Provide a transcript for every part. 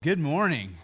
Good morning.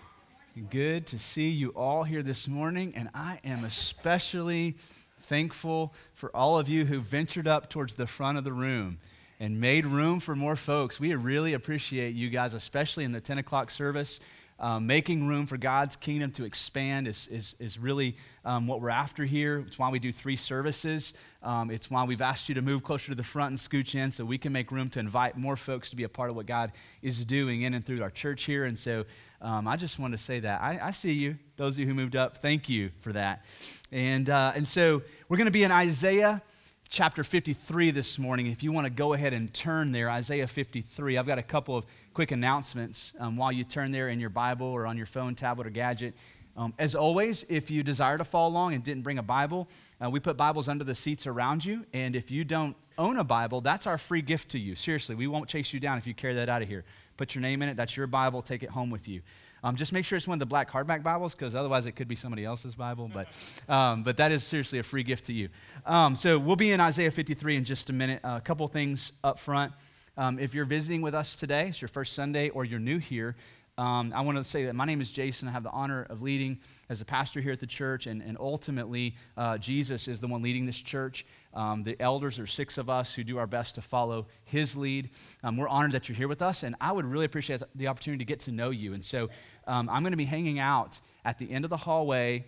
Good to see you all here this morning, and I am especially thankful for all of you who ventured up towards the front of the room and made room for more folks. We really appreciate you guys, especially in the 10 o'clock service. Um, making room for God's kingdom to expand is, is, is really um, what we're after here. It's why we do three services. Um, it's why we've asked you to move closer to the front and scooch in so we can make room to invite more folks to be a part of what God is doing in and through our church here. And so um, I just want to say that. I, I, see you, those of you who moved up. Thank you for that. And, uh, and so we're going to be in Isaiah chapter 53 this morning. If you want to go ahead and turn there, Isaiah 53, I've got a couple of quick announcements um, while you turn there in your Bible or on your phone, tablet, or gadget. Um, as always, if you desire to follow along and didn't bring a Bible, uh, we put Bibles under the seats around you. And if you don't own a Bible, that's our free gift to you. Seriously, we won't chase you down if you carry that out of here. Put your name in it. That's your Bible. Take it home with you. Um, just make sure it's one of the black hardback Bibles because otherwise it could be somebody else's Bible. But, um, but that is seriously a free gift to you. Um, so we'll be in Isaiah 53 in just a minute. Uh, a couple things up front. Um, if you're visiting with us today, it's your first Sunday, or you're new here, um, I want to say that my name is Jason. I have the honor of leading as a pastor here at the church, and, and ultimately, uh, Jesus is the one leading this church. Um, the elders are six of us who do our best to follow his lead. Um, we're honored that you're here with us, and I would really appreciate the opportunity to get to know you. And so um, I'm going to be hanging out at the end of the hallway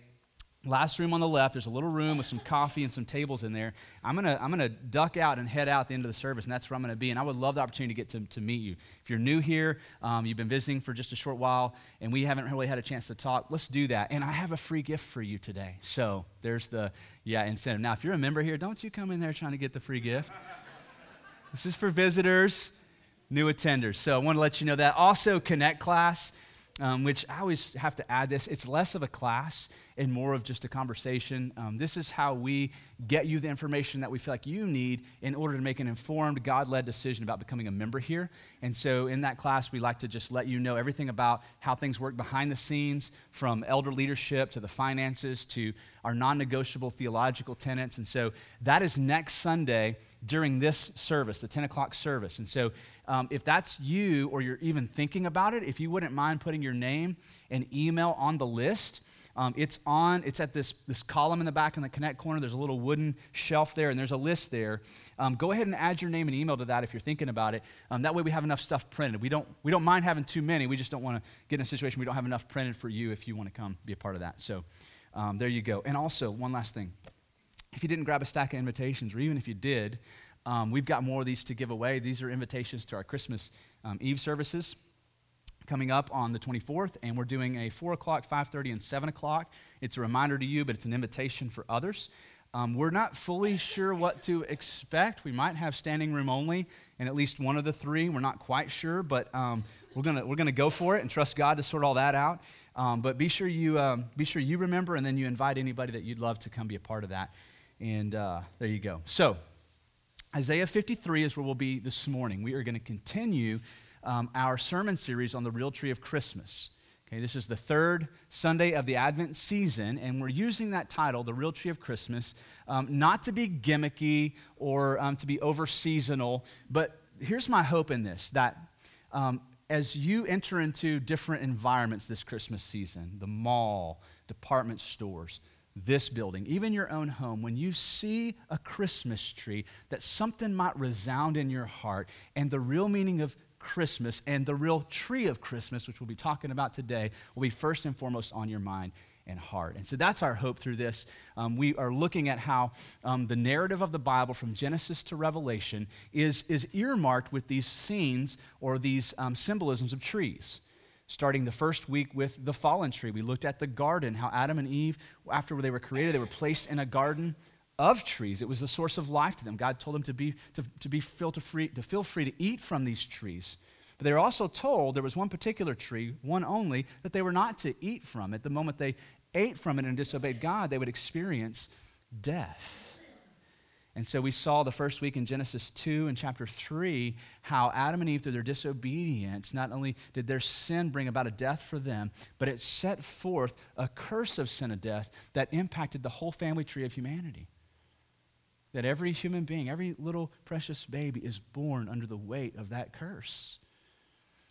Last room on the left, there's a little room with some coffee and some tables in there. I'm to I'm gonna duck out and head out the end of the service, and that's where I'm to be. And I would love the opportunity to get to, to meet you. If you're new here, um, you've been visiting for just a short while, and we haven't really had a chance to talk, let's do that. And I have a free gift for you today. So there's the, yeah, incentive. Now, if you're a member here, don't you come in there trying to get the free gift. this is for visitors, new attenders. So I want to let you know that. Also, Connect class. Um, which I always have to add this. It's less of a class and more of just a conversation. Um, this is how we get you the information that we feel like you need in order to make an informed, God led decision about becoming a member here. And so, in that class, we like to just let you know everything about how things work behind the scenes, from elder leadership to the finances to our non negotiable theological tenets. And so, that is next Sunday during this service, the 10 o'clock service. And so, um, if that's you or you're even thinking about it, if you wouldn't mind putting your name and email on the list, um, it's on, it's at this, this column in the back in the Connect corner. There's a little wooden shelf there, and there's a list there. Um, go ahead and add your name and email to that if you're thinking about it. Um, that way we have enough stuff printed. We don't, we don't mind having too many. We just don't want to get in a situation we don't have enough printed for you if you want to come be a part of that. So um, there you go. And also, one last thing. If you didn't grab a stack of invitations, or even if you did, um, we've got more of these to give away. These are invitations to our Christmas um, Eve services coming up on the 24th, and we're doing a 4 o'clock, 5.30, and 7 o'clock. It's a reminder to you, but it's an invitation for others. Um, we're not fully sure what to expect. We might have standing room only in at least one of the three. We're not quite sure, but um, we're gonna we're gonna go for it and trust God to sort all that out. Um, but be sure you um, be sure you remember, and then you invite anybody that you'd love to come be a part of that. And uh, there you go. So Isaiah 53 is where we'll be this morning. We are going to continue um, our sermon series on the real tree of Christmas. Okay, this is the third Sunday of the Advent season, and we're using that title, The Real Tree of Christmas, um, not to be gimmicky or um, to be over seasonal, but here's my hope in this that um, as you enter into different environments this Christmas season, the mall, department stores, this building, even your own home, when you see a Christmas tree, that something might resound in your heart and the real meaning of Christmas and the real tree of Christmas, which we'll be talking about today, will be first and foremost on your mind and heart. And so that's our hope through this. Um, we are looking at how um, the narrative of the Bible from Genesis to Revelation is, is earmarked with these scenes or these um, symbolisms of trees. Starting the first week with the fallen tree, we looked at the garden, how Adam and Eve, after they were created, they were placed in a garden of trees. It was the source of life to them. God told them to be, to, to be feel, to free, to feel free to eat from these trees. But they were also told there was one particular tree, one only, that they were not to eat from. At the moment they ate from it and disobeyed God, they would experience death. And so we saw the first week in Genesis 2 and chapter 3 how Adam and Eve, through their disobedience, not only did their sin bring about a death for them, but it set forth a curse of sin and death that impacted the whole family tree of humanity that every human being, every little precious baby is born under the weight of that curse.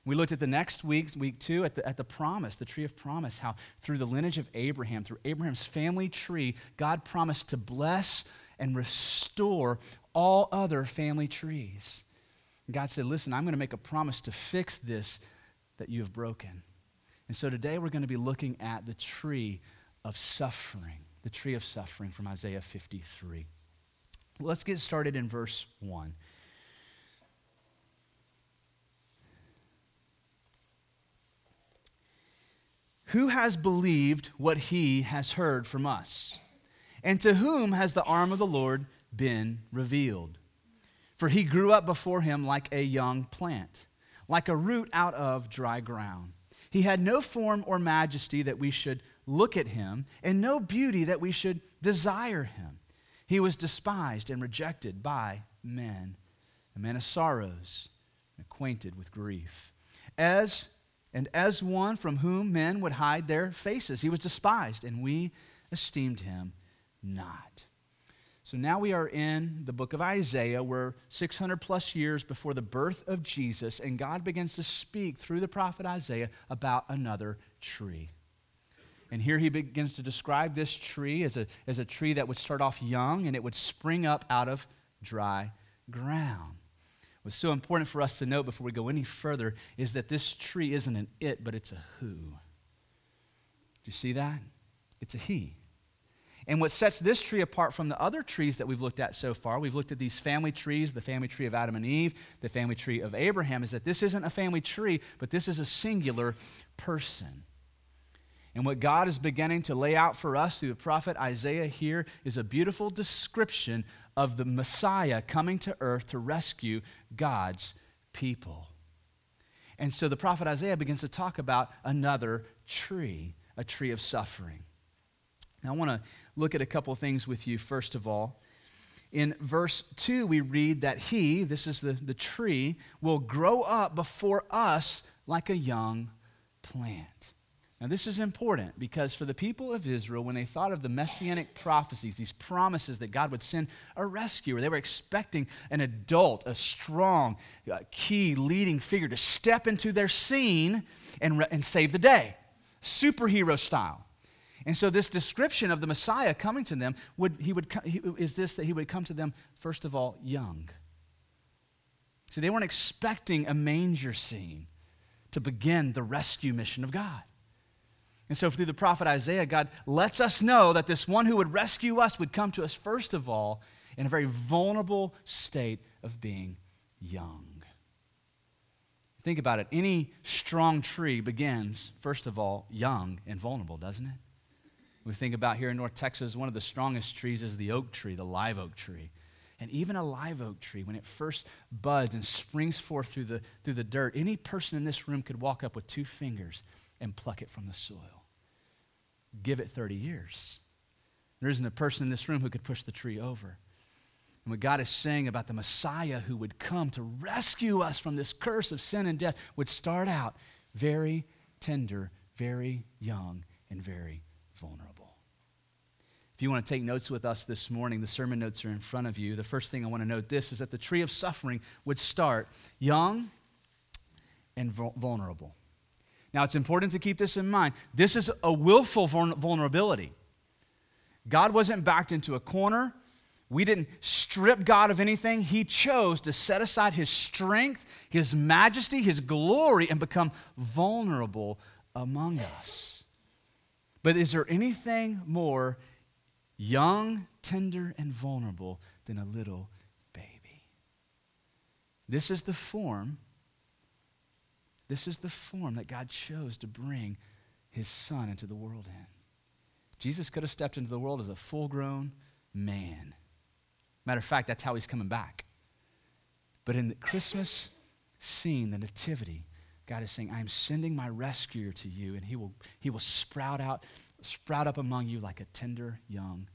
We looked at the next week, week two, at the, at the promise, the tree of promise, how through the lineage of Abraham, through Abraham's family tree, God promised to bless and restore all other family trees. And God said, Listen, I'm going to make a promise to fix this that you have broken. And so today we're going to be looking at the tree of suffering, the tree of suffering from Isaiah 53. Let's get started in verse 1. Who has believed what he has heard from us? And to whom has the arm of the Lord been revealed? For he grew up before him like a young plant, like a root out of dry ground. He had no form or majesty that we should look at him, and no beauty that we should desire him. He was despised and rejected by men, a man of sorrows, acquainted with grief. As and as one from whom men would hide their faces, he was despised, and we esteemed him not. So now we are in the book of Isaiah. We're 600 plus years before the birth of Jesus, and God begins to speak through the prophet Isaiah about another tree. And here he begins to describe this tree as a, as a tree that would start off young and it would spring up out of dry ground. What's so important for us to note before we go any further is that this tree isn't an it, but it's a who. Do you see that? It's a he. And what sets this tree apart from the other trees that we've looked at so far, we've looked at these family trees, the family tree of Adam and Eve, the family tree of Abraham, is that this isn't a family tree, but this is a singular person. And what God is beginning to lay out for us through the prophet Isaiah here is a beautiful description of the Messiah coming to earth to rescue God's people. And so the prophet Isaiah begins to talk about another tree, a tree of suffering. Now, I want to look at a couple things with you, first of all. In verse 2, we read that he, this is the, the tree, will grow up before us like a young plant. Now, this is important because for the people of Israel, when they thought of the messianic prophecies, these promises that God would send a rescuer, they were expecting an adult, a strong, uh, key leading figure to step into their scene and, and save the day, superhero style. And so, this description of the Messiah coming to them would, he would, he, is this that he would come to them, first of all, young. See, they weren't expecting a manger scene to begin the rescue mission of God. And so, through the prophet Isaiah, God lets us know that this one who would rescue us would come to us, first of all, in a very vulnerable state of being young. Think about it. Any strong tree begins, first of all, young and vulnerable, doesn't it? We think about here in North Texas, one of the strongest trees is the oak tree, the live oak tree. And even a live oak tree, when it first buds and springs forth through the, through the dirt, any person in this room could walk up with two fingers and pluck it from the soil. Give it 30 years. There isn't a person in this room who could push the tree over. And what God is saying about the Messiah who would come to rescue us from this curse of sin and death would start out very tender, very young, and very vulnerable. If you want to take notes with us this morning, the sermon notes are in front of you. The first thing I want to note this is that the tree of suffering would start young and vulnerable. Now, it's important to keep this in mind. This is a willful vulnerability. God wasn't backed into a corner. We didn't strip God of anything. He chose to set aside his strength, his majesty, his glory, and become vulnerable among us. But is there anything more young, tender, and vulnerable than a little baby. This is the form, this is the form that God chose to bring his son into the world in. Jesus could have stepped into the world as a full grown man. Matter of fact, that's how he's coming back. But in the Christmas scene, the Nativity, God is saying, I am sending my rescuer to you, and he will, he will sprout out sprout up among you like a tender young.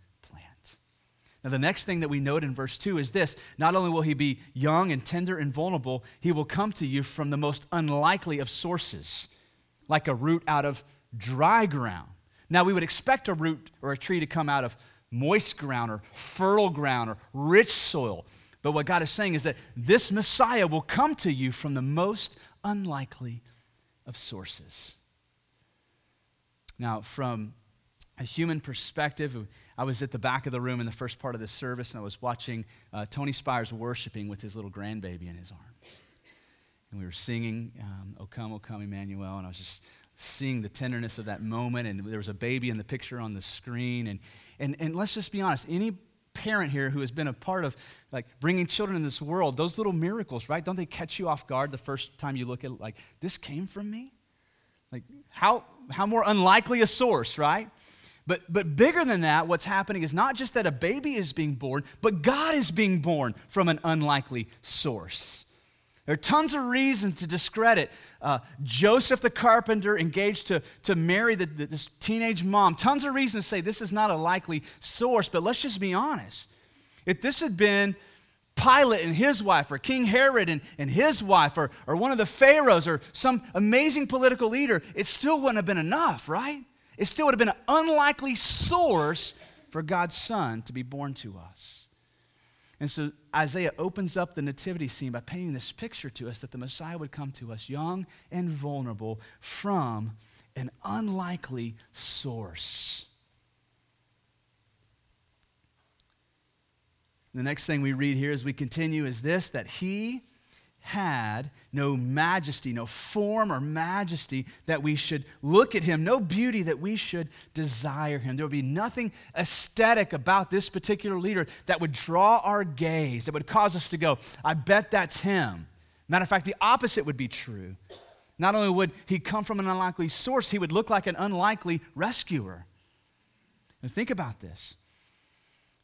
Now, the next thing that we note in verse 2 is this not only will he be young and tender and vulnerable, he will come to you from the most unlikely of sources, like a root out of dry ground. Now, we would expect a root or a tree to come out of moist ground or fertile ground or rich soil. But what God is saying is that this Messiah will come to you from the most unlikely of sources. Now, from a human perspective, I was at the back of the room in the first part of the service, and I was watching uh, Tony Spires worshiping with his little grandbaby in his arms. And we were singing um, O Come, O Come, Emmanuel, and I was just seeing the tenderness of that moment. And there was a baby in the picture on the screen. And, and, and let's just be honest any parent here who has been a part of like bringing children in this world those little miracles right don't they catch you off guard the first time you look at like this came from me like how how more unlikely a source right but but bigger than that what's happening is not just that a baby is being born but god is being born from an unlikely source there are tons of reasons to discredit uh, Joseph the carpenter engaged to, to marry the, the, this teenage mom. Tons of reasons to say this is not a likely source, but let's just be honest. If this had been Pilate and his wife, or King Herod and, and his wife, or, or one of the pharaohs, or some amazing political leader, it still wouldn't have been enough, right? It still would have been an unlikely source for God's Son to be born to us. And so Isaiah opens up the nativity scene by painting this picture to us that the Messiah would come to us young and vulnerable from an unlikely source. The next thing we read here as we continue is this that he had no majesty, no form or majesty that we should look at him, no beauty that we should desire him. There would be nothing aesthetic about this particular leader that would draw our gaze, that would cause us to go, I bet that's him. Matter of fact, the opposite would be true. Not only would he come from an unlikely source, he would look like an unlikely rescuer. And think about this.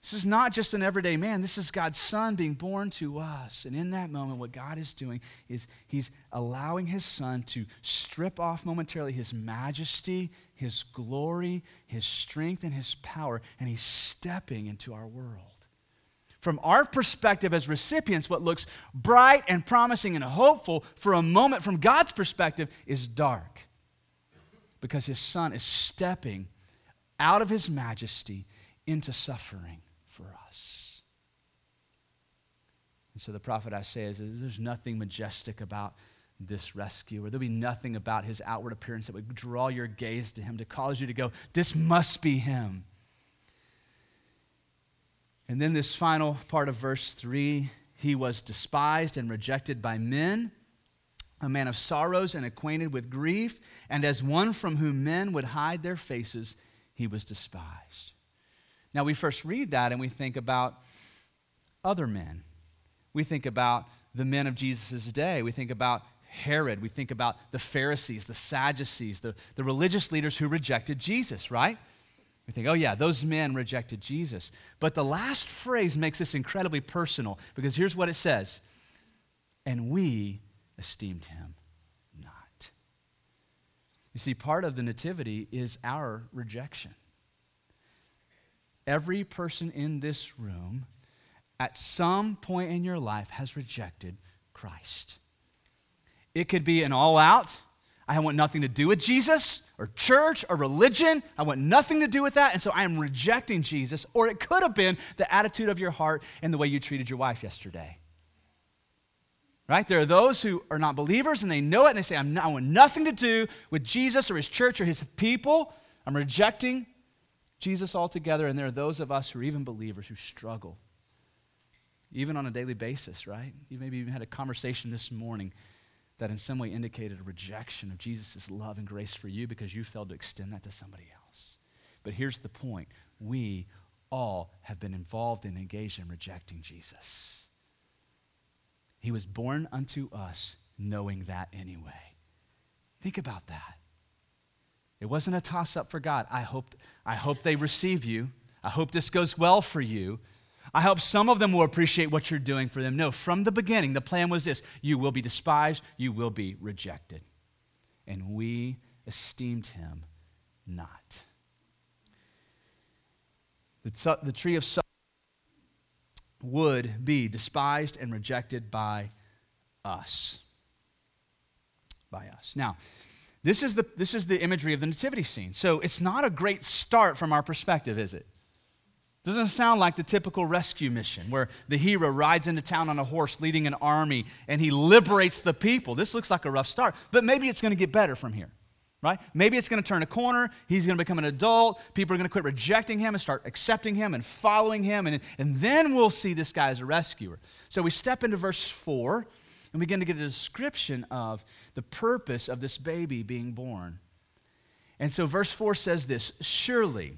This is not just an everyday man. This is God's Son being born to us. And in that moment, what God is doing is He's allowing His Son to strip off momentarily His majesty, His glory, His strength, and His power, and He's stepping into our world. From our perspective as recipients, what looks bright and promising and hopeful for a moment from God's perspective is dark because His Son is stepping out of His majesty into suffering for us. And so the prophet Isaiah says there's nothing majestic about this rescuer. There'll be nothing about his outward appearance that would draw your gaze to him, to cause you to go, This must be him. And then this final part of verse 3 he was despised and rejected by men, a man of sorrows and acquainted with grief, and as one from whom men would hide their faces, he was despised. Now, we first read that and we think about other men. We think about the men of Jesus' day. We think about Herod. We think about the Pharisees, the Sadducees, the, the religious leaders who rejected Jesus, right? We think, oh, yeah, those men rejected Jesus. But the last phrase makes this incredibly personal because here's what it says And we esteemed him not. You see, part of the nativity is our rejection. Every person in this room at some point in your life has rejected Christ. It could be an all out, I want nothing to do with Jesus or church or religion. I want nothing to do with that. And so I am rejecting Jesus. Or it could have been the attitude of your heart and the way you treated your wife yesterday. Right? There are those who are not believers and they know it and they say, not, i want nothing to do with Jesus or his church or his people. I'm rejecting Jesus altogether, and there are those of us who are even believers who struggle, even on a daily basis, right? You maybe even had a conversation this morning that in some way indicated a rejection of Jesus' love and grace for you because you failed to extend that to somebody else. But here's the point we all have been involved and engaged in rejecting Jesus. He was born unto us knowing that anyway. Think about that. It wasn't a toss up for God. I hope, I hope they receive you. I hope this goes well for you. I hope some of them will appreciate what you're doing for them. No, from the beginning, the plan was this you will be despised, you will be rejected. And we esteemed him not. The, the tree of suffering would be despised and rejected by us. By us. Now, this is, the, this is the imagery of the nativity scene. So it's not a great start from our perspective, is it? Doesn't sound like the typical rescue mission where the hero rides into town on a horse leading an army and he liberates the people. This looks like a rough start, but maybe it's going to get better from here, right? Maybe it's going to turn a corner. He's going to become an adult. People are going to quit rejecting him and start accepting him and following him. And, and then we'll see this guy as a rescuer. So we step into verse 4 and begin to get a description of the purpose of this baby being born. And so verse 4 says this Surely,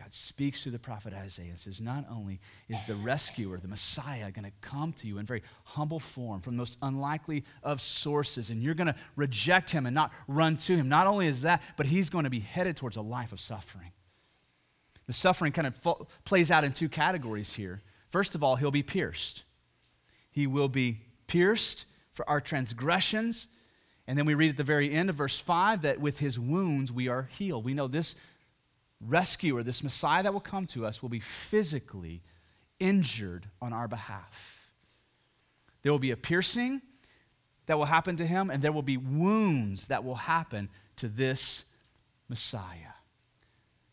God speaks through the prophet Isaiah and says, Not only is the rescuer, the Messiah, going to come to you in very humble form from the most unlikely of sources, and you're going to reject him and not run to him. Not only is that, but he's going to be headed towards a life of suffering. The suffering kind of fo- plays out in two categories here. First of all, he'll be pierced. He will be pierced for our transgressions. And then we read at the very end of verse 5 that with his wounds we are healed. We know this rescuer, this Messiah that will come to us, will be physically injured on our behalf. There will be a piercing that will happen to him, and there will be wounds that will happen to this Messiah.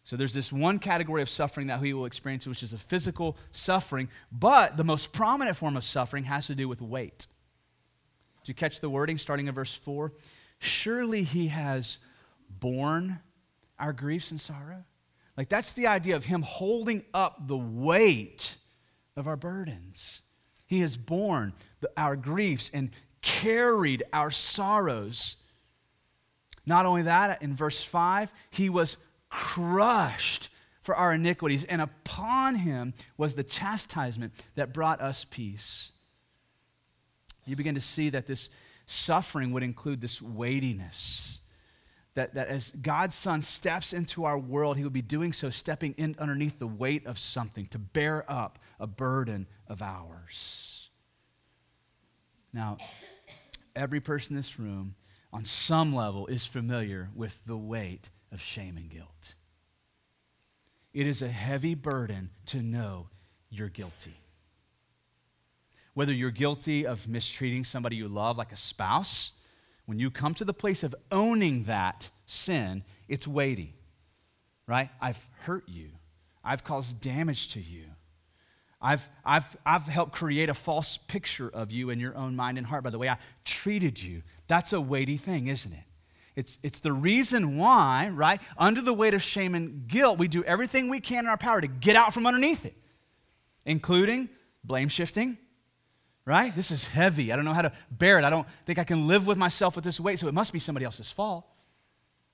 So there's this one category of suffering that he will experience, which is a physical suffering, but the most prominent form of suffering has to do with weight. Do you catch the wording starting in verse 4? Surely he has borne our griefs and sorrow. Like, that's the idea of Him holding up the weight of our burdens. He has borne the, our griefs and carried our sorrows. Not only that, in verse 5, He was crushed for our iniquities, and upon Him was the chastisement that brought us peace. You begin to see that this suffering would include this weightiness that, that as God's Son steps into our world, he would be doing so, stepping in underneath the weight of something to bear up a burden of ours. Now, every person in this room, on some level, is familiar with the weight of shame and guilt. It is a heavy burden to know you're guilty. Whether you're guilty of mistreating somebody you love, like a spouse, when you come to the place of owning that sin, it's weighty, right? I've hurt you, I've caused damage to you. I've, I've, I've helped create a false picture of you in your own mind and heart by the way I treated you. That's a weighty thing, isn't it? It's, it's the reason why, right, under the weight of shame and guilt, we do everything we can in our power to get out from underneath it, including blame shifting, right? This is heavy. I don't know how to bear it. I don't think I can live with myself with this weight, so it must be somebody else's fault.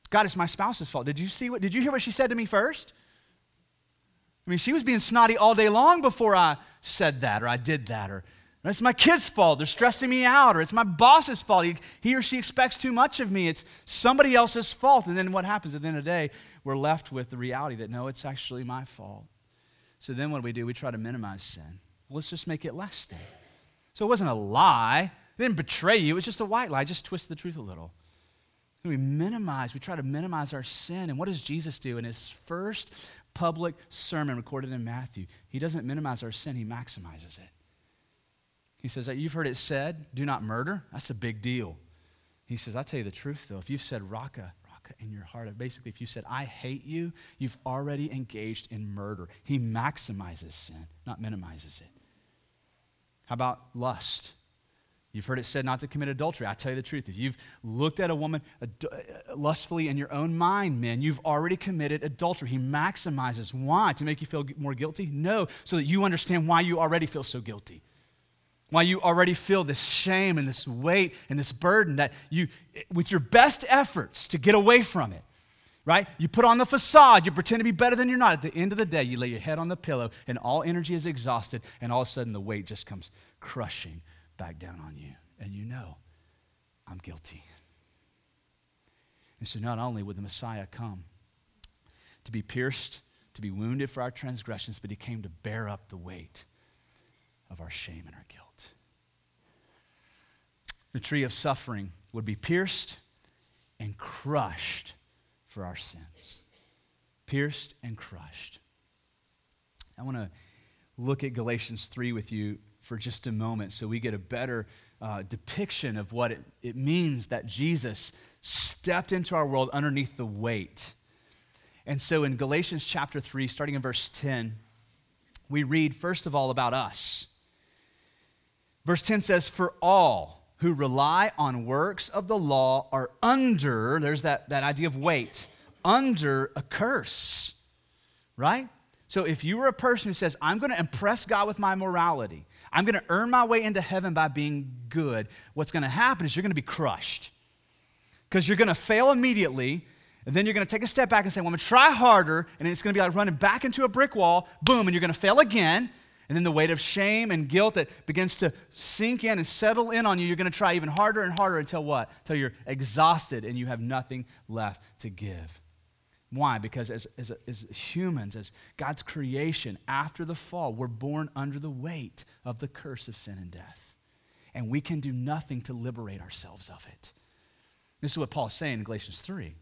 God, it's my spouse's fault. Did you see what, did you hear what she said to me first? I mean, she was being snotty all day long before I said that or I did that or it's my kid's fault. They're stressing me out. Or it's my boss's fault. He, he, or she expects too much of me. It's somebody else's fault. And then what happens at the end of the day? We're left with the reality that no, it's actually my fault. So then what do we do? We try to minimize sin. Let's just make it less than. So it wasn't a lie. It didn't betray you. It was just a white lie. Just twist the truth a little. And we minimize, we try to minimize our sin. And what does Jesus do in his first public sermon recorded in Matthew? He doesn't minimize our sin, he maximizes it. He says that you've heard it said, do not murder. That's a big deal. He says, I'll tell you the truth though. If you've said raka, raka in your heart, basically if you said, I hate you, you've already engaged in murder. He maximizes sin, not minimizes it. How about lust? You've heard it said not to commit adultery. I tell you the truth. If you've looked at a woman uh, lustfully in your own mind, men, you've already committed adultery. He maximizes. Why? To make you feel more guilty? No, so that you understand why you already feel so guilty. Why you already feel this shame and this weight and this burden that you, with your best efforts to get away from it, right? You put on the facade, you pretend to be better than you're not. At the end of the day, you lay your head on the pillow and all energy is exhausted, and all of a sudden the weight just comes crushing back down on you. And you know, I'm guilty. And so not only would the Messiah come to be pierced, to be wounded for our transgressions, but he came to bear up the weight of our shame and our guilt. the tree of suffering would be pierced and crushed for our sins. Pierced and crushed. I want to look at Galatians 3 with you for just a moment so we get a better uh, depiction of what it, it means that Jesus stepped into our world underneath the weight. And so in Galatians chapter 3, starting in verse 10, we read first of all about us. Verse 10 says, For all who rely on works of the law are under, there's that, that idea of weight, under a curse, right? So if you were a person who says, I'm going to impress God with my morality, I'm going to earn my way into heaven by being good, what's going to happen is you're going to be crushed. Because you're going to fail immediately, and then you're going to take a step back and say, Well, I'm going to try harder, and it's going to be like running back into a brick wall, boom, and you're going to fail again. And then the weight of shame and guilt that begins to sink in and settle in on you, you're going to try even harder and harder until what? Until you're exhausted and you have nothing left to give. Why? Because as, as, as, humans, as God's creation, after the fall, we're born under the weight of the curse of sin and death. And we can do nothing to liberate ourselves of it. This is what Paul's saying in Galatians 3.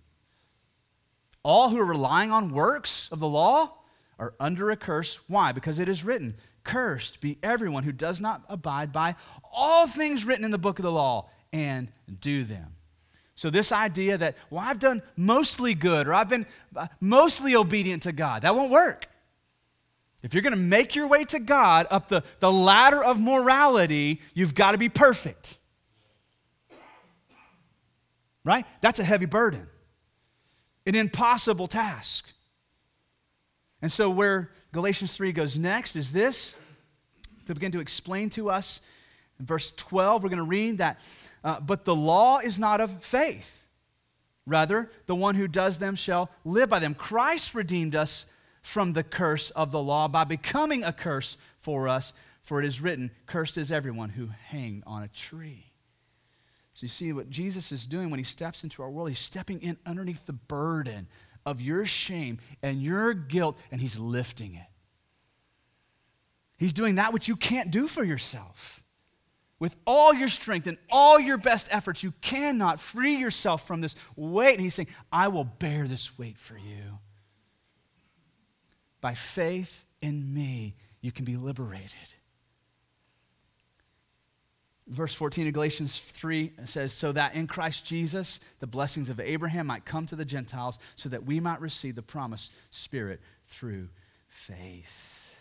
All who are relying on works of the law are under a curse. Why? Because it is written, Cursed be everyone who does not abide by all things written in the book of the law and do them. So, this idea that, well, I've done mostly good or I've been uh, mostly obedient to God, that won't work. If you're going to make your way to God up the, the ladder of morality, you've got to be perfect. Right? That's a heavy burden, an impossible task. And so, where Galatians 3 goes next is this to begin to explain to us. In verse 12, we're going to read that uh, but the law is not of faith. Rather, the one who does them shall live by them. Christ redeemed us from the curse of the law by becoming a curse for us, for it is written, Cursed is everyone who hang on a tree. So you see what Jesus is doing when he steps into our world, he's stepping in underneath the burden of your shame and your guilt, and he's lifting it. He's doing that which you can't do for yourself with all your strength and all your best efforts, you cannot free yourself from this weight. And he's saying, I will bear this weight for you. By faith in me, you can be liberated. Verse 14 of Galatians 3 says, So that in Christ Jesus the blessings of Abraham might come to the Gentiles, so that we might receive the promised Spirit through faith.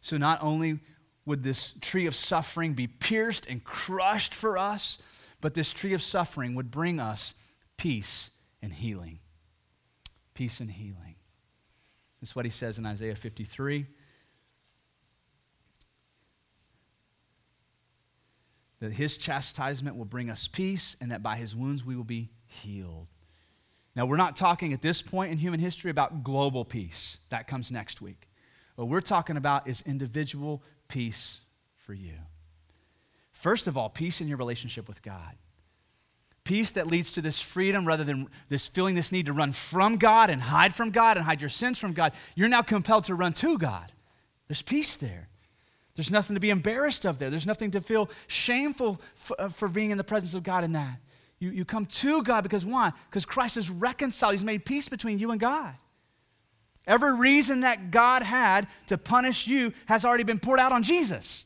So not only would this tree of suffering be pierced and crushed for us, but this tree of suffering would bring us peace and healing. Peace and healing. This is what he says in Isaiah 53. That his chastisement will bring us peace, and that by his wounds we will be healed. Now, we're not talking at this point in human history about global peace. That comes next week. What we're talking about is individual peace for you. First of all, peace in your relationship with God. Peace that leads to this freedom rather than this feeling this need to run from God and hide from God and hide your sins from God. You're now compelled to run to God. There's peace there. There's nothing to be embarrassed of there. There's nothing to feel shameful for, uh, for being in the presence of God in that. You, you come to God because why? Because Christ is reconciled. He's made peace between you and God. Every reason that God had to punish you has already been poured out on Jesus.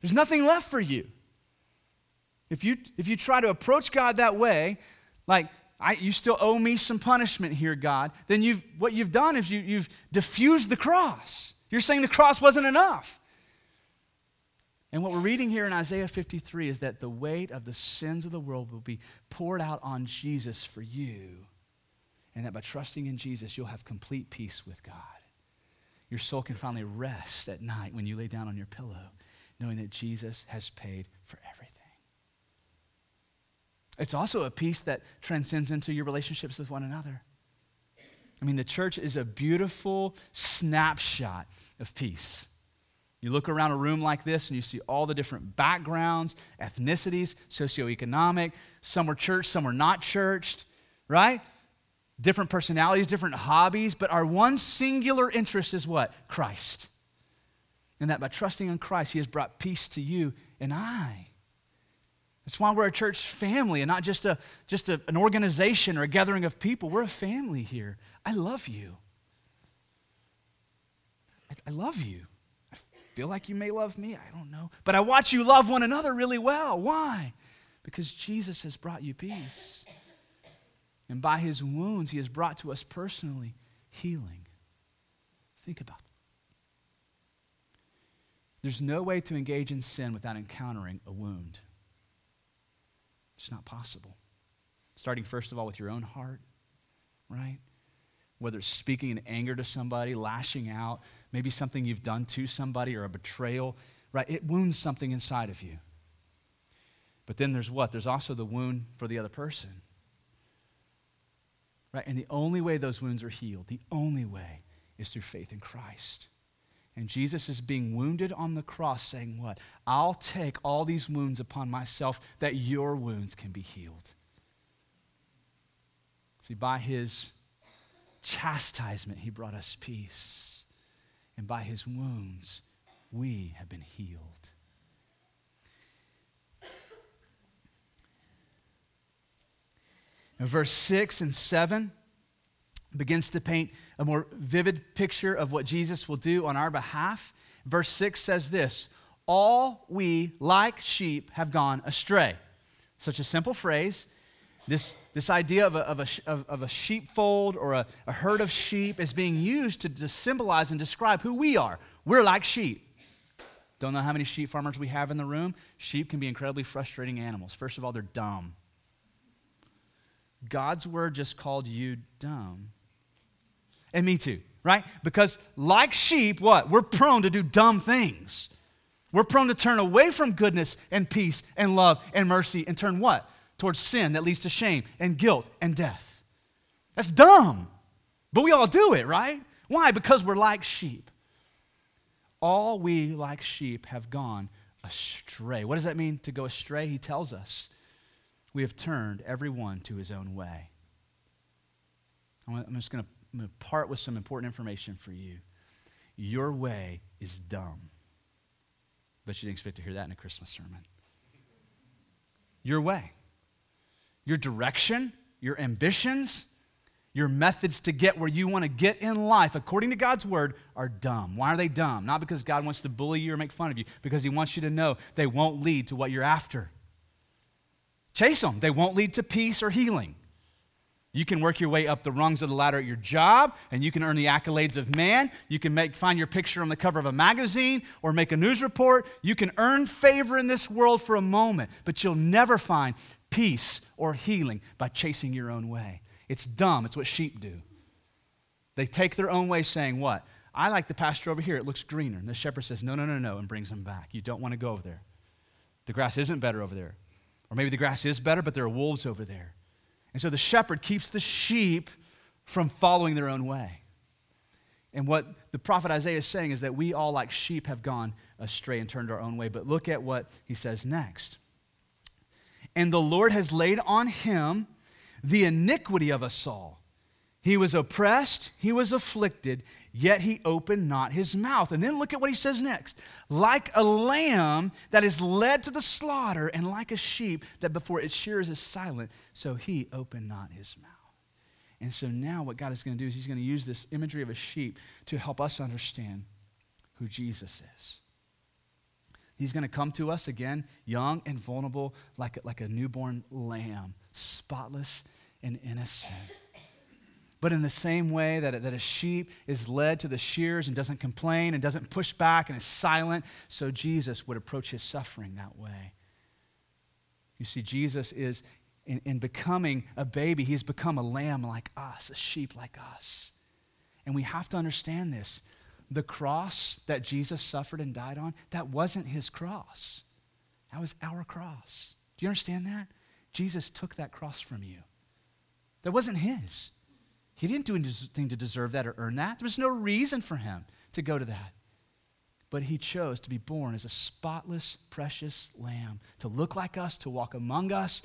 There's nothing left for you. If you, if you try to approach God that way, like, I, you still owe me some punishment here, God, then you've, what you've done is you, you've diffused the cross. You're saying the cross wasn't enough. And what we're reading here in Isaiah 53 is that the weight of the sins of the world will be poured out on Jesus for you and that by trusting in Jesus, you'll have complete peace with God. Your soul can finally rest at night when you lay down on your pillow, knowing that Jesus has paid for everything. It's also a peace that transcends into your relationships with one another. I mean, the church is a beautiful snapshot of peace. You look around a room like this and you see all the different backgrounds, ethnicities, socioeconomic. Some are church, some are not churched, right? different personalities, different hobbies, but our one singular interest is what? Christ. And that by trusting in Christ, He has brought peace to you and I. That's why we're a church family and not just, a, just a, an organization or a gathering of people. We're a family here. I love you. I, I love you. Feel like you may love me. I don't know. But I watch you love one another really well. Why? Because Jesus has brought you peace. And by his wounds, he has brought to us personally healing. Think about that. There's no way to engage in sin without encountering a wound. It's not possible. Starting, first of all, with your own heart, right? Whether it's speaking in anger to somebody, lashing out, maybe something you've done to somebody or a betrayal, right? It wounds something inside of you. But then there's what? There's also the wound for the other person. Right? And the only way those wounds are healed, the only way is through faith in Christ. And Jesus is being wounded on the cross, saying, What? I'll take all these wounds upon myself that your wounds can be healed. See, by his chastisement, he brought us peace. And by his wounds, we have been healed. In verse 6 and 7, begins to paint a more vivid picture of what Jesus will do on our behalf. Verse 6 says this All we, like sheep, have gone astray. Such a simple phrase. This, this idea of a, of, a, of, a sheepfold or a, a herd of sheep is being used to, to symbolize and describe who we are. We're like sheep. Don't know how many sheep farmers we have in the room. Sheep can be incredibly frustrating animals. First of all, they're dumb. God's word just called you dumb and me too, right? Because like sheep, what? We're prone to do dumb things. We're prone to turn away from goodness and peace and love and mercy and turn what? Towards sin that leads to shame and guilt and death. That's dumb. But we all do it, right? Why? Because we're like sheep. All we, like sheep, have gone astray. What does that mean to go astray? He tells us we have turned everyone to his own way. I'm just going to part with some important information for you. Your way is dumb. But you didn't expect to hear that in a Christmas sermon. Your way, your direction, your ambitions, your methods to get where you want to get in life, according to God's word, are dumb. Why are they dumb? Not because God wants to bully you or make fun of you, because He wants you to know they won't lead to what you're after. Chase them, they won't lead to peace or healing. You can work your way up the rungs of the ladder at your job, and you can earn the accolades of man. You can make, find your picture on the cover of a magazine or make a news report. You can earn favor in this world for a moment, but you'll never find peace or healing by chasing your own way. It's dumb. It's what sheep do. They take their own way, saying, What? I like the pasture over here. It looks greener. And the shepherd says, No, no, no, no, and brings them back. You don't want to go over there. The grass isn't better over there. Or maybe the grass is better, but there are wolves over there. And so the shepherd keeps the sheep from following their own way. And what the prophet Isaiah is saying is that we all, like sheep, have gone astray and turned our own way. But look at what he says next. And the Lord has laid on him the iniquity of us all. He was oppressed, he was afflicted, yet he opened not his mouth. And then look at what he says next. Like a lamb that is led to the slaughter, and like a sheep that before its shears is silent, so he opened not his mouth. And so now what God is going to do is he's going to use this imagery of a sheep to help us understand who Jesus is. He's going to come to us again, young and vulnerable, like like a newborn lamb, spotless and innocent. But in the same way that a, that a sheep is led to the shears and doesn't complain and doesn't push back and is silent, so Jesus would approach his suffering that way. You see, Jesus is, in, in becoming a baby, he's become a lamb like us, a sheep like us. And we have to understand this. The cross that Jesus suffered and died on, that wasn't his cross. That was our cross. Do you understand that? Jesus took that cross from you. That wasn't his. He didn't do anything to deserve that or earn that. There was no reason for him to go to that. But he chose to be born as a spotless, precious lamb, to look like us, to walk among us,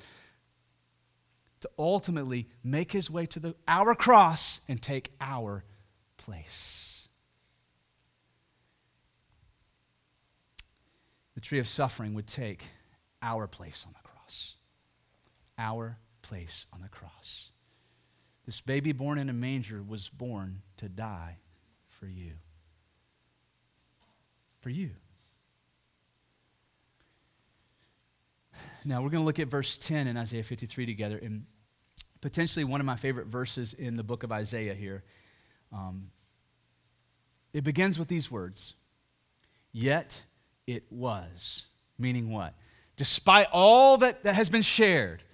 to ultimately make his way to the, our cross and take our place. The tree of suffering would take our place on the cross. Our place on the cross. This baby born in a manger was born to die for you. For you. Now, we're going to look at verse 10 in Isaiah 53 together, and potentially one of my favorite verses in the book of Isaiah here. Um, it begins with these words Yet it was. Meaning what? Despite all that, that has been shared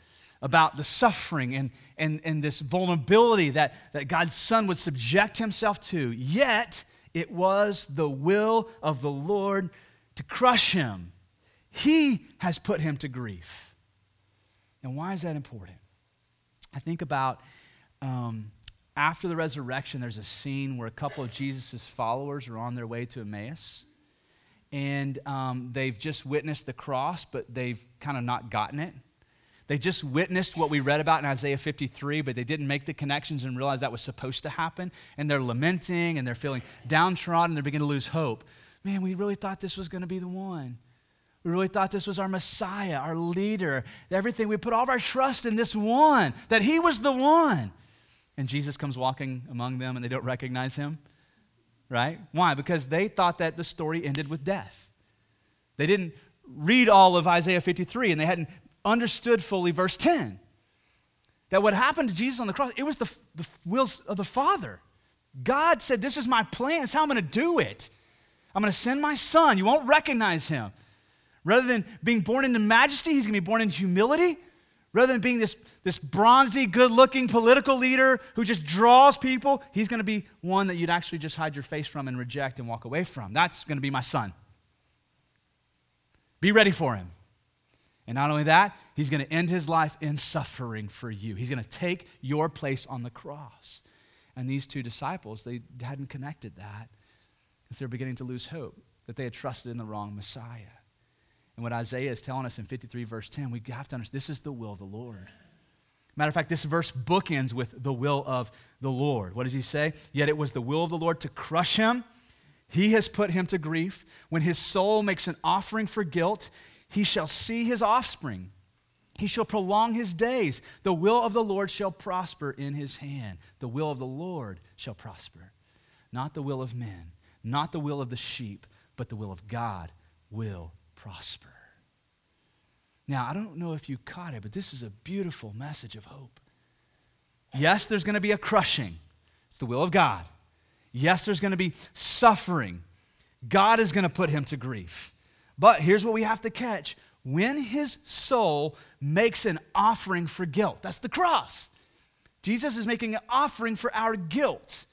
about the suffering and, and, and this vulnerability that, that God's Son would subject himself to, yet it was the will of the Lord to crush him. He has put him to grief. And why is that important? I think about um, after the resurrection, there's a scene where a couple of Jesus' followers are on their way to Emmaus. And um, they've just witnessed the cross, but they've kind of not gotten it. They just witnessed what we read about in Isaiah 53, but they didn't make the connections and realize that was supposed to happen. And they're lamenting and they're feeling downtrodden. They're beginning to lose hope. Man, we really thought this was going to be the one. We really thought this was our Messiah, our leader, everything. We put all of our trust in this one, that he was the one. And Jesus comes walking among them and they don't recognize him. Right? Why? Because they thought that the story ended with death. They didn't read all of Isaiah 53 and they hadn't understood fully verse 10. That what happened to Jesus on the cross, it was the, the wills of the Father. God said, This is my plan. It's how I'm going to do it. I'm going to send my son. You won't recognize him. Rather than being born into majesty, he's going to be born in humility. Rather than being this, this bronzy, good looking political leader who just draws people, he's going to be one that you'd actually just hide your face from and reject and walk away from. That's going to be my son. Be ready for him. And not only that, he's going to end his life in suffering for you. He's going to take your place on the cross. And these two disciples, they hadn't connected that because they're beginning to lose hope that they had trusted in the wrong Messiah. And what Isaiah is telling us in 53, verse 10, we have to understand this is the will of the Lord. Matter of fact, this verse bookends with the will of the Lord. What does he say? Yet it was the will of the Lord to crush him. He has put him to grief. When his soul makes an offering for guilt, he shall see his offspring. He shall prolong his days. The will of the Lord shall prosper in his hand. The will of the Lord shall prosper. Not the will of men, not the will of the sheep, but the will of God will prosper. Now, I don't know if you caught it, but this is a beautiful message of hope. Yes, there's going to be a crushing, it's the will of God. Yes, there's going to be suffering. God is going to put him to grief. But here's what we have to catch when his soul makes an offering for guilt, that's the cross. Jesus is making an offering for our guilt.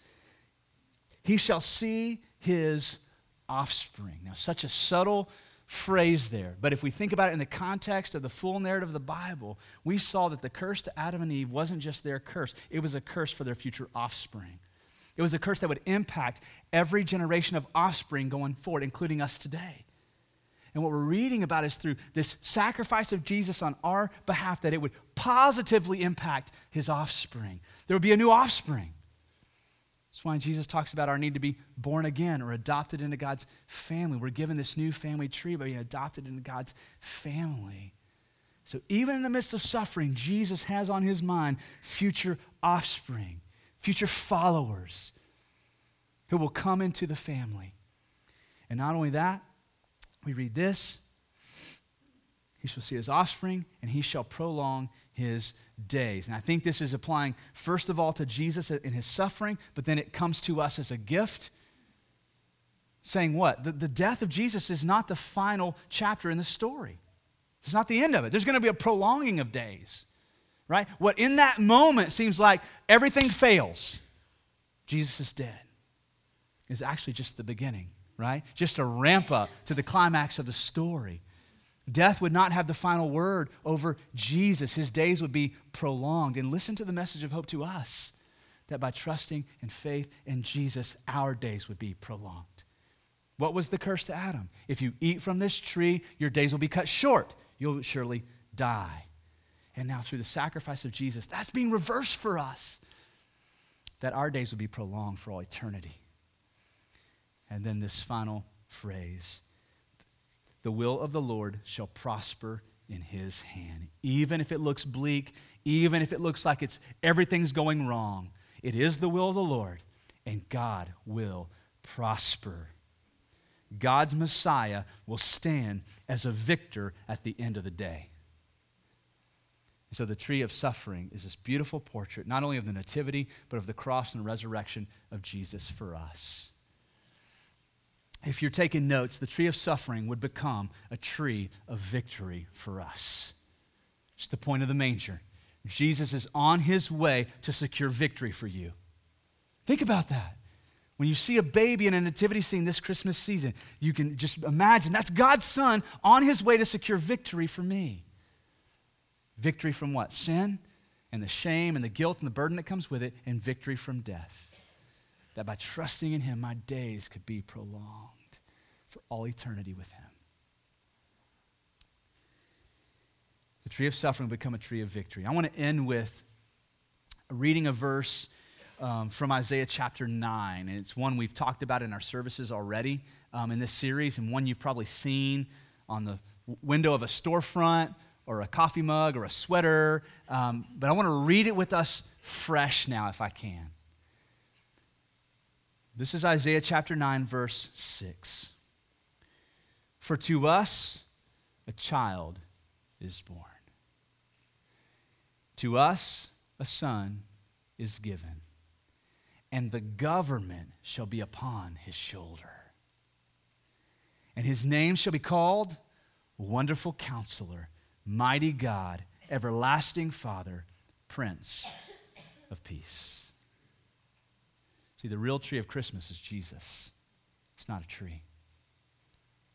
He shall see his offspring. Now, such a subtle phrase there. But if we think about it in the context of the full narrative of the Bible, we saw that the curse to Adam and Eve wasn't just their curse, it was a curse for their future offspring. It was a curse that would impact every generation of offspring going forward, including us today. And what we're reading about is through this sacrifice of Jesus on our behalf that it would positively impact his offspring. There would be a new offspring. That's why Jesus talks about our need to be born again or adopted into God's family. We're given this new family tree by being adopted into God's family. So even in the midst of suffering, Jesus has on his mind future offspring, future followers who will come into the family. And not only that, we read this he shall see his offspring, and he shall prolong his days. And I think this is applying, first of all, to Jesus in his suffering, but then it comes to us as a gift. Saying what? The, the death of Jesus is not the final chapter in the story. It's not the end of it. There's going to be a prolonging of days, right? What in that moment seems like everything fails, Jesus is dead, is actually just the beginning, right? Just a ramp up to the climax of the story. Death would not have the final word over Jesus. His days would be prolonged. And listen to the message of hope to us that by trusting and faith in Jesus, our days would be prolonged. What was the curse to Adam? If you eat from this tree, your days will be cut short. You'll surely die. And now, through the sacrifice of Jesus, that's being reversed for us. That our days will be prolonged for all eternity. And then this final phrase the will of the Lord shall prosper in his hand. Even if it looks bleak, even if it looks like it's everything's going wrong, it is the will of the Lord, and God will prosper. God's Messiah will stand as a victor at the end of the day. And so the tree of suffering is this beautiful portrait, not only of the nativity, but of the cross and resurrection of Jesus for us. If you're taking notes, the tree of suffering would become a tree of victory for us. It's the point of the manger. Jesus is on his way to secure victory for you. Think about that. When you see a baby in a nativity scene this Christmas season, you can just imagine that's God's Son on his way to secure victory for me. Victory from what? Sin and the shame and the guilt and the burden that comes with it, and victory from death. That by trusting in him, my days could be prolonged for all eternity with him. The tree of suffering will become a tree of victory. I want to end with reading a verse um, from Isaiah chapter 9. And it's one we've talked about in our services already um, in this series, and one you've probably seen on the window of a storefront or a coffee mug or a sweater. Um, but I want to read it with us fresh now, if I can. This is Isaiah chapter 9, verse 6. For to us a child is born, to us a son is given and the government shall be upon his shoulder. And his name shall be called Wonderful Counselor, Mighty God, Everlasting Father, Prince of Peace. See, the real tree of Christmas is Jesus. It's not a tree,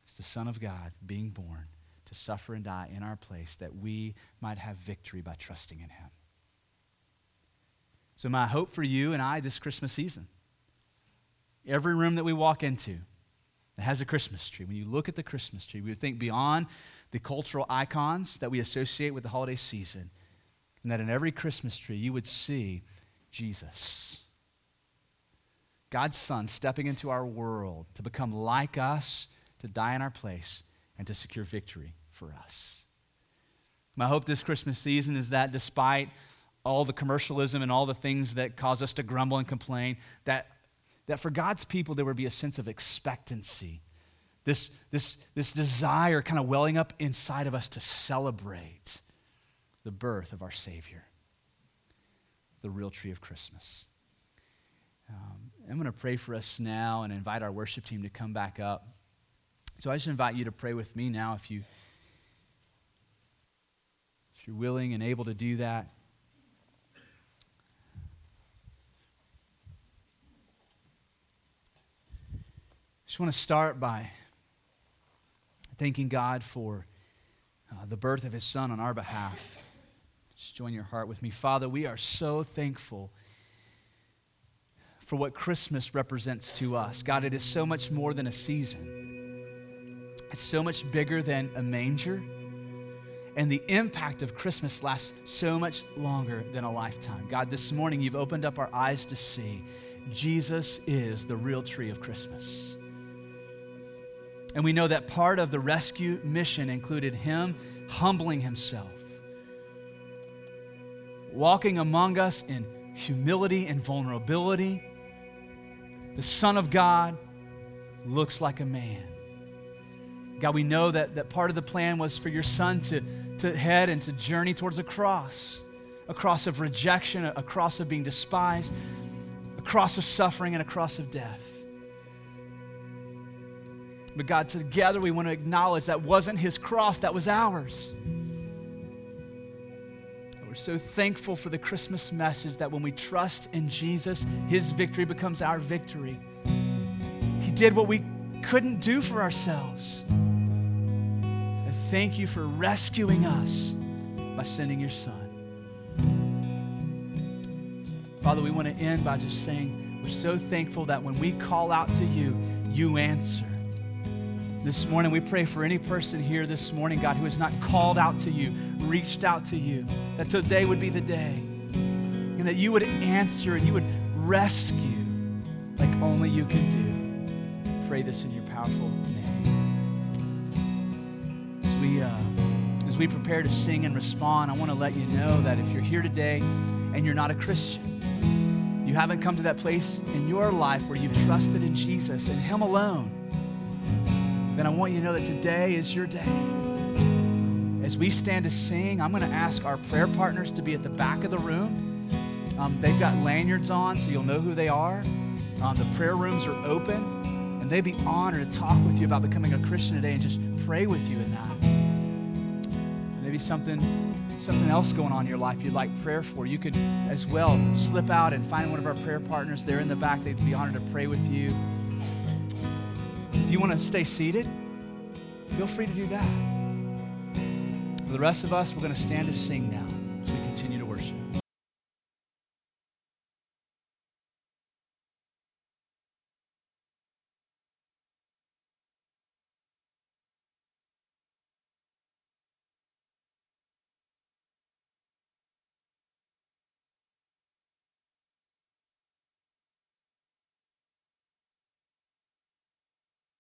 it's the Son of God being born to suffer and die in our place that we might have victory by trusting in him. So, my hope for you and I this Christmas season every room that we walk into that has a Christmas tree, when you look at the Christmas tree, we would think beyond the cultural icons that we associate with the holiday season, and that in every Christmas tree you would see Jesus. God's Son stepping into our world to become like us, to die in our place, and to secure victory for us. My hope this Christmas season is that despite all the commercialism and all the things that cause us to grumble and complain, that, that for God's people there would be a sense of expectancy, this, this, this desire kind of welling up inside of us to celebrate the birth of our Savior, the real tree of Christmas. Um, I'm going to pray for us now and invite our worship team to come back up. So I just invite you to pray with me now if you if you're willing and able to do that. I just want to start by thanking God for uh, the birth of his son on our behalf. Just join your heart with me. Father, we are so thankful for what Christmas represents to us. God, it is so much more than a season, it's so much bigger than a manger. And the impact of Christmas lasts so much longer than a lifetime. God, this morning you've opened up our eyes to see Jesus is the real tree of Christmas. And we know that part of the rescue mission included him humbling himself, walking among us in humility and vulnerability. The Son of God looks like a man. God, we know that, that part of the plan was for your son to, to head and to journey towards a cross, a cross of rejection, a cross of being despised, a cross of suffering, and a cross of death. But God, together we want to acknowledge that wasn't his cross, that was ours. So thankful for the Christmas message that when we trust in Jesus, his victory becomes our victory. He did what we couldn't do for ourselves. And thank you for rescuing us by sending your son. Father, we want to end by just saying we're so thankful that when we call out to you, you answer. This morning, we pray for any person here this morning, God, who has not called out to you, reached out to you, that today would be the day, and that you would answer and you would rescue like only you can do. Pray this in your powerful name. As we, uh, as we prepare to sing and respond, I want to let you know that if you're here today and you're not a Christian, you haven't come to that place in your life where you've trusted in Jesus and Him alone, then I want you to know that today is your day. As we stand to sing, I'm going to ask our prayer partners to be at the back of the room. Um, they've got lanyards on, so you'll know who they are. Um, the prayer rooms are open, and they'd be honored to talk with you about becoming a Christian today and just pray with you in that. Maybe something, something else going on in your life you'd like prayer for. You could as well slip out and find one of our prayer partners there in the back. They'd be honored to pray with you. If you want to stay seated, feel free to do that. For the rest of us, we're going to stand to sing now.